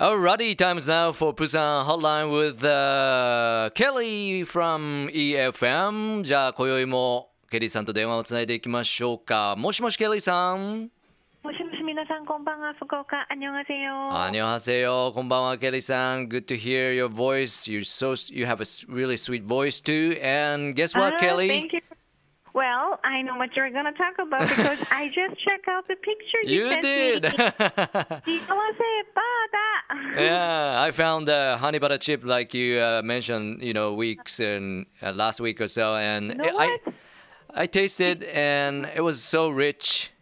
Alrighty, time's now for Busan Hotline with uh, Kelly from EFM. じゃあ、今宵もケリーさんと電話をつないでいきましょうか。もしもし、ケリーさん。もしもし、皆さん、こんばんは、福岡。あにょはせよ。あにょはせよ。こんばんは、ケリーさん。Good to hear your voice. You're so, you have a really sweet voice too. And guess what, ah, Kelly? Thank you. Well, I know what you're gonna talk about because I just checked out the picture you, you sent did. me. You did yeah, I found the honey butter chip like you uh, mentioned, you know, weeks and uh, last week or so, and know I. I tasted and it was so rich.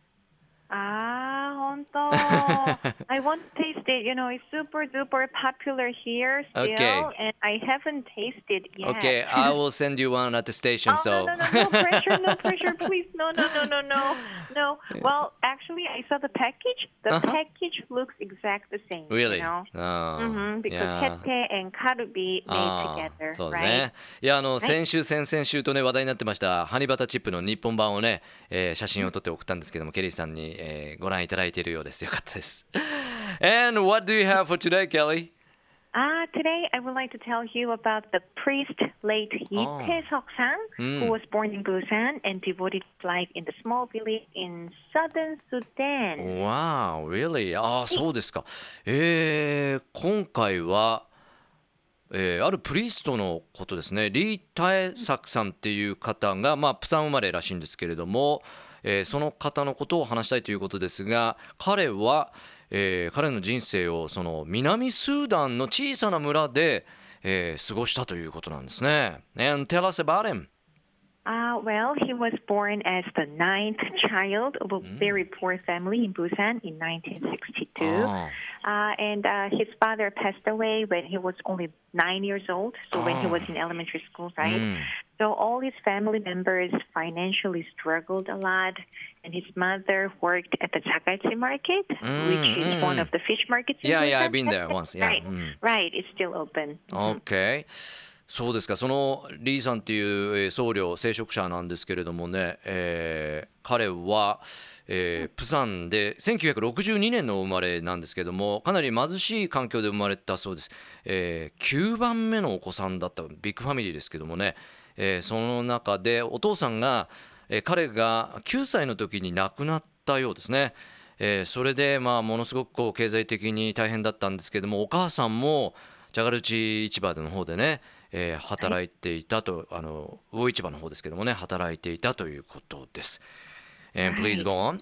Ah, honto. I want to taste it. You know, it's super duper popular here still, Okay. and I haven't tasted yet. Okay, I will send you one at the station. Oh, so no, no, no, no pressure, no pressure, please. No, no, no, no, no, no. Well, actually, I saw the package. The Uh-huh. package looks exact the same. really, You know? Oh, hmm because yeah. kete and karubi made together, そうだ right? ね。いやあの先週先々週とね話題になってましたハニバタチップの日本版をね、えー写真を撮って送ったんですけどもケリーさんに、えーご覧いただいているようです。よかったです。And what do you have for today, Kelly? Ah, today I would like to tell you about the priest late Lee Oh. Tae-seok-sang, Mm. who was born in Busan and devoted his life in the small village in southern Sudan. Wow, really? ああ、そうですか。えー、今回は、えーあるプリーストのことですね。リー・タエサクさんっていう方が、まあ、プサン生まれらしいんですけれども、えーその方のことを話したいということですが、彼は、えー彼の人生をその南スーダンの小さな村で、えー過ごしたということなんですね。And tell us about him. Ah, well, he was born as the ninth child of a very poor family in Busan in 1962. Ah. Uh, and uh, his father passed away when he was only nine years old, so when he was in elementary school, right? Mm. So all his family members financially struggled a lot, and his mother worked at the Chagachi market, which is one of the fish markets. Yeah, yeah. I've been there once. Yeah. Right, Mm. right. It's still open. OK そうですかそのリーさんっていうえー僧侶聖職者なんですけれどもね、えー彼は、えープサンで1962年の生まれなんですけどもかなり貧しい環境で生まれたそうです、えー9番目のお子さんだったビッグファミリーですけどもね、えーその中でお父さんが、えー彼が9歳の時に亡くなったようですね。えーそれでまあものすごくこう経済的に大変だったんですけどもお母さんもジャガルチ市場の方でね、えー働いていたとあの魚市場の方ですけどもね働いていたということです。And please go on.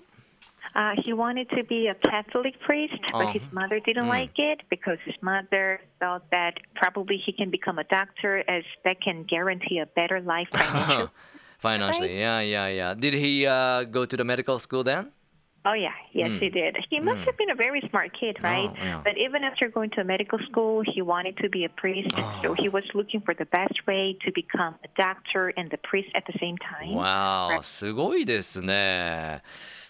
Uh, he wanted to be a Catholic priest, but his Uh-huh. mother didn't Mm. like it because his mother thought that probably he can become a doctor as that can guarantee a better life financially. Financially, yeah, yeah, yeah. Did he uh, go to the medical school then? oh yeah, yes he did. He must have been a very smart kid, right? Mm. Oh, yeah. But even after going to medical school, he wanted to be a priest, so he was looking for the best way to become a doctor and the priest at the same time. わあ、すごいですね。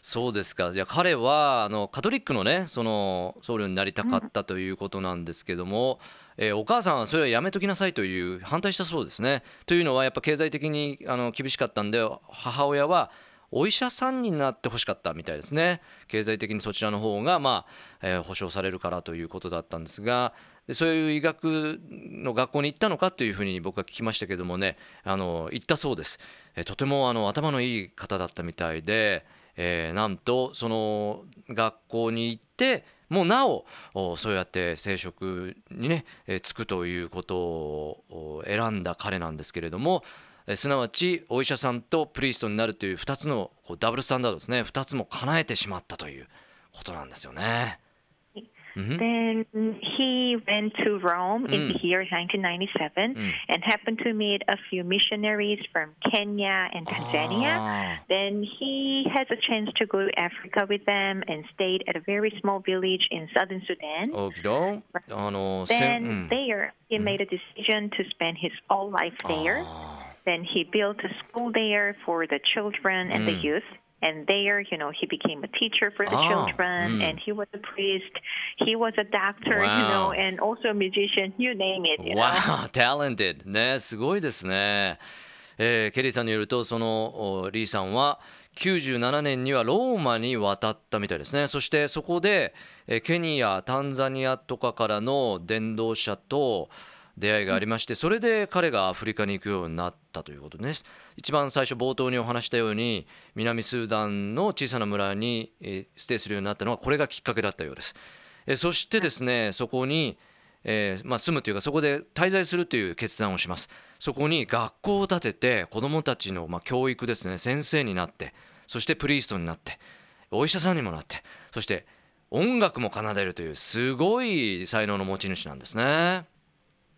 そうですか。じゃあ彼はあのカトリックのね、その僧侶になりたかったということなんですけども、えーお母さんはそれはやめときなさいという反対したそうですね。というのはやっぱ経済的にあの厳しかったんで、母親はお医者さんになってほしかったみたいですね。経済的にそちらの方がまあ、えー保障されるからということだったんですが。そういう医学の学校に行ったのかというふうに僕は聞きましたけどもねあの行ったそうです、えとてもあの頭のいい方だったみたいで、えーなんとその学校に行ってもうなおそうやって生殖にね、えつくということを選んだ彼なんですけれどもえすなわちお医者さんとプリストになるという2つのこうダブルスタンダードですね2つも叶えてしまったということなんですよね。Mm-hmm. Then he went to Rome mm. in the year 1997 mm. and happened to meet a few missionaries from Kenya and Tanzania. Ah. Then he has a chance to go to Africa with them and stayed at a very small village in southern Sudan. Then there, he made a decision to spend his whole life there. Ah. Then he built a school there for the children and the youth. And there, you know, he became a teacher for the Ah, children, mm. and he was a priest, he was a doctor, you Wow. know, and also a musician, you name it. You know? Wow, talented ねすごいですね、えーケリーさんによるとそのおリーさんは97年にはローマに渡ったみたいですねそしてそこでケニアタンザニアとかからの伝道者と出会いがありましてそれで彼がアフリカに行くようになったということです一番最初冒頭にお話したように南スーダンの小さな村にステイするようになったのはこれがきっかけだったようです。そしてですねそこにえー、まあ、住むというかそこで滞在するという決断をします。そこに学校を建てて子どもたちのま教育ですね先生になってそしてプリーストになってお医者さんにもなってそして音楽も奏でるというすごい才能の持ち主なんですね。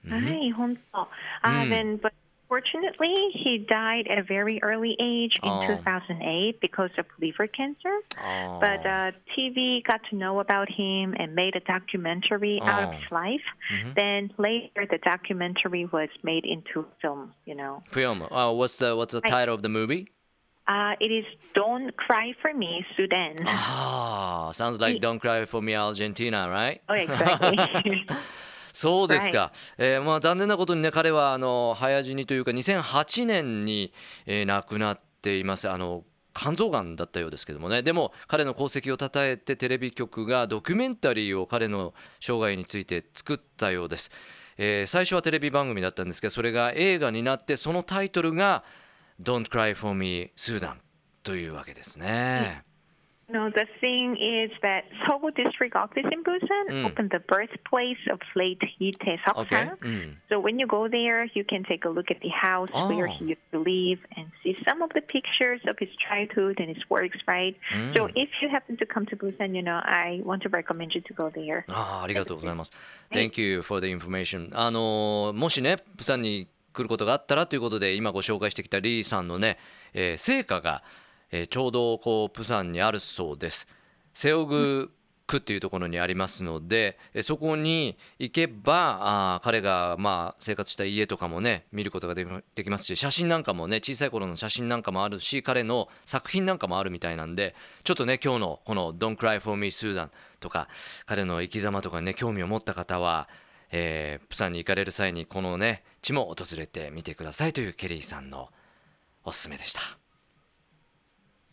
Mm-hmm. Hi, Hongzhou. Mm. Um, but fortunately, he died at a very early age in oh. 2008 because of liver cancer. Oh. But uh, TV got to know about him and made a documentary oh. out of his oh. life. Mm-hmm. Then later, the documentary was made into film. You know, film. Uh, what's the what's the I, title of the movie? Uh, it is Don't Cry for Me, Sudan. Ah, sounds like Don't Cry for Me, Argentina, right? Oh, exactly. そうですか、はい、えー、まあ、残念なことにね彼はあの早死にというか2008年に、えー、亡くなっています。あの肝臓がんだったようですけどもね。でも彼の功績をたたえてテレビ局がドキュメンタリーを彼の生涯について作ったようです、えー、最初はテレビ番組だったんですけどそれが映画になってそのタイトルが「Don't Cry for Me Sudan」というわけですね。No, the thing is that Seoul District Office in Busan mm. opened the birthplace of late Lee Tae-seok. Okay. Mm. So when you go there, you can take a look at the house oh. where he used to live and see some of the pictures of his childhood and his works, right? Mm. So if you happen to come to Busan, you know, I want to recommend you to go there. あありがとうございます。Thank you for the information. あのもしね、プサンに来ることがあったらということで今ご紹介してきたリーさんのね、えー、成果が えー、ちょうどこうプサンにあるそうです。セオグ区っていうところにありますのでそこに行けばあ彼がまあ生活した家とかもね見ることができますし写真なんかもね小さい頃の写真なんかもあるし彼の作品なんかもあるみたいなんでちょっとね今日のこの「Don't Cry for Me Susan」とか彼の生き様とかにね興味を持った方は、えー、プサンに行かれる際にこのね地も訪れてみてくださいというケリーさんのおすすめでした。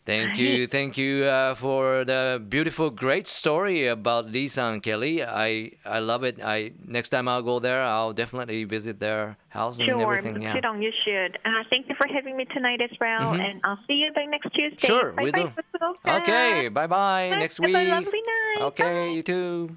Thank you, thank you uh, for the beautiful, great story about Lisa and Kelly. I I love it. I next time I'll go there, I'll definitely visit their house sure, and everything. Sure, Yeah. You should. Uh, thank you for having me tonight as well, mm-hmm. and I'll see you by next Tuesday. Sure, bye we do. Okay, bye bye. Next week. Okay, you too.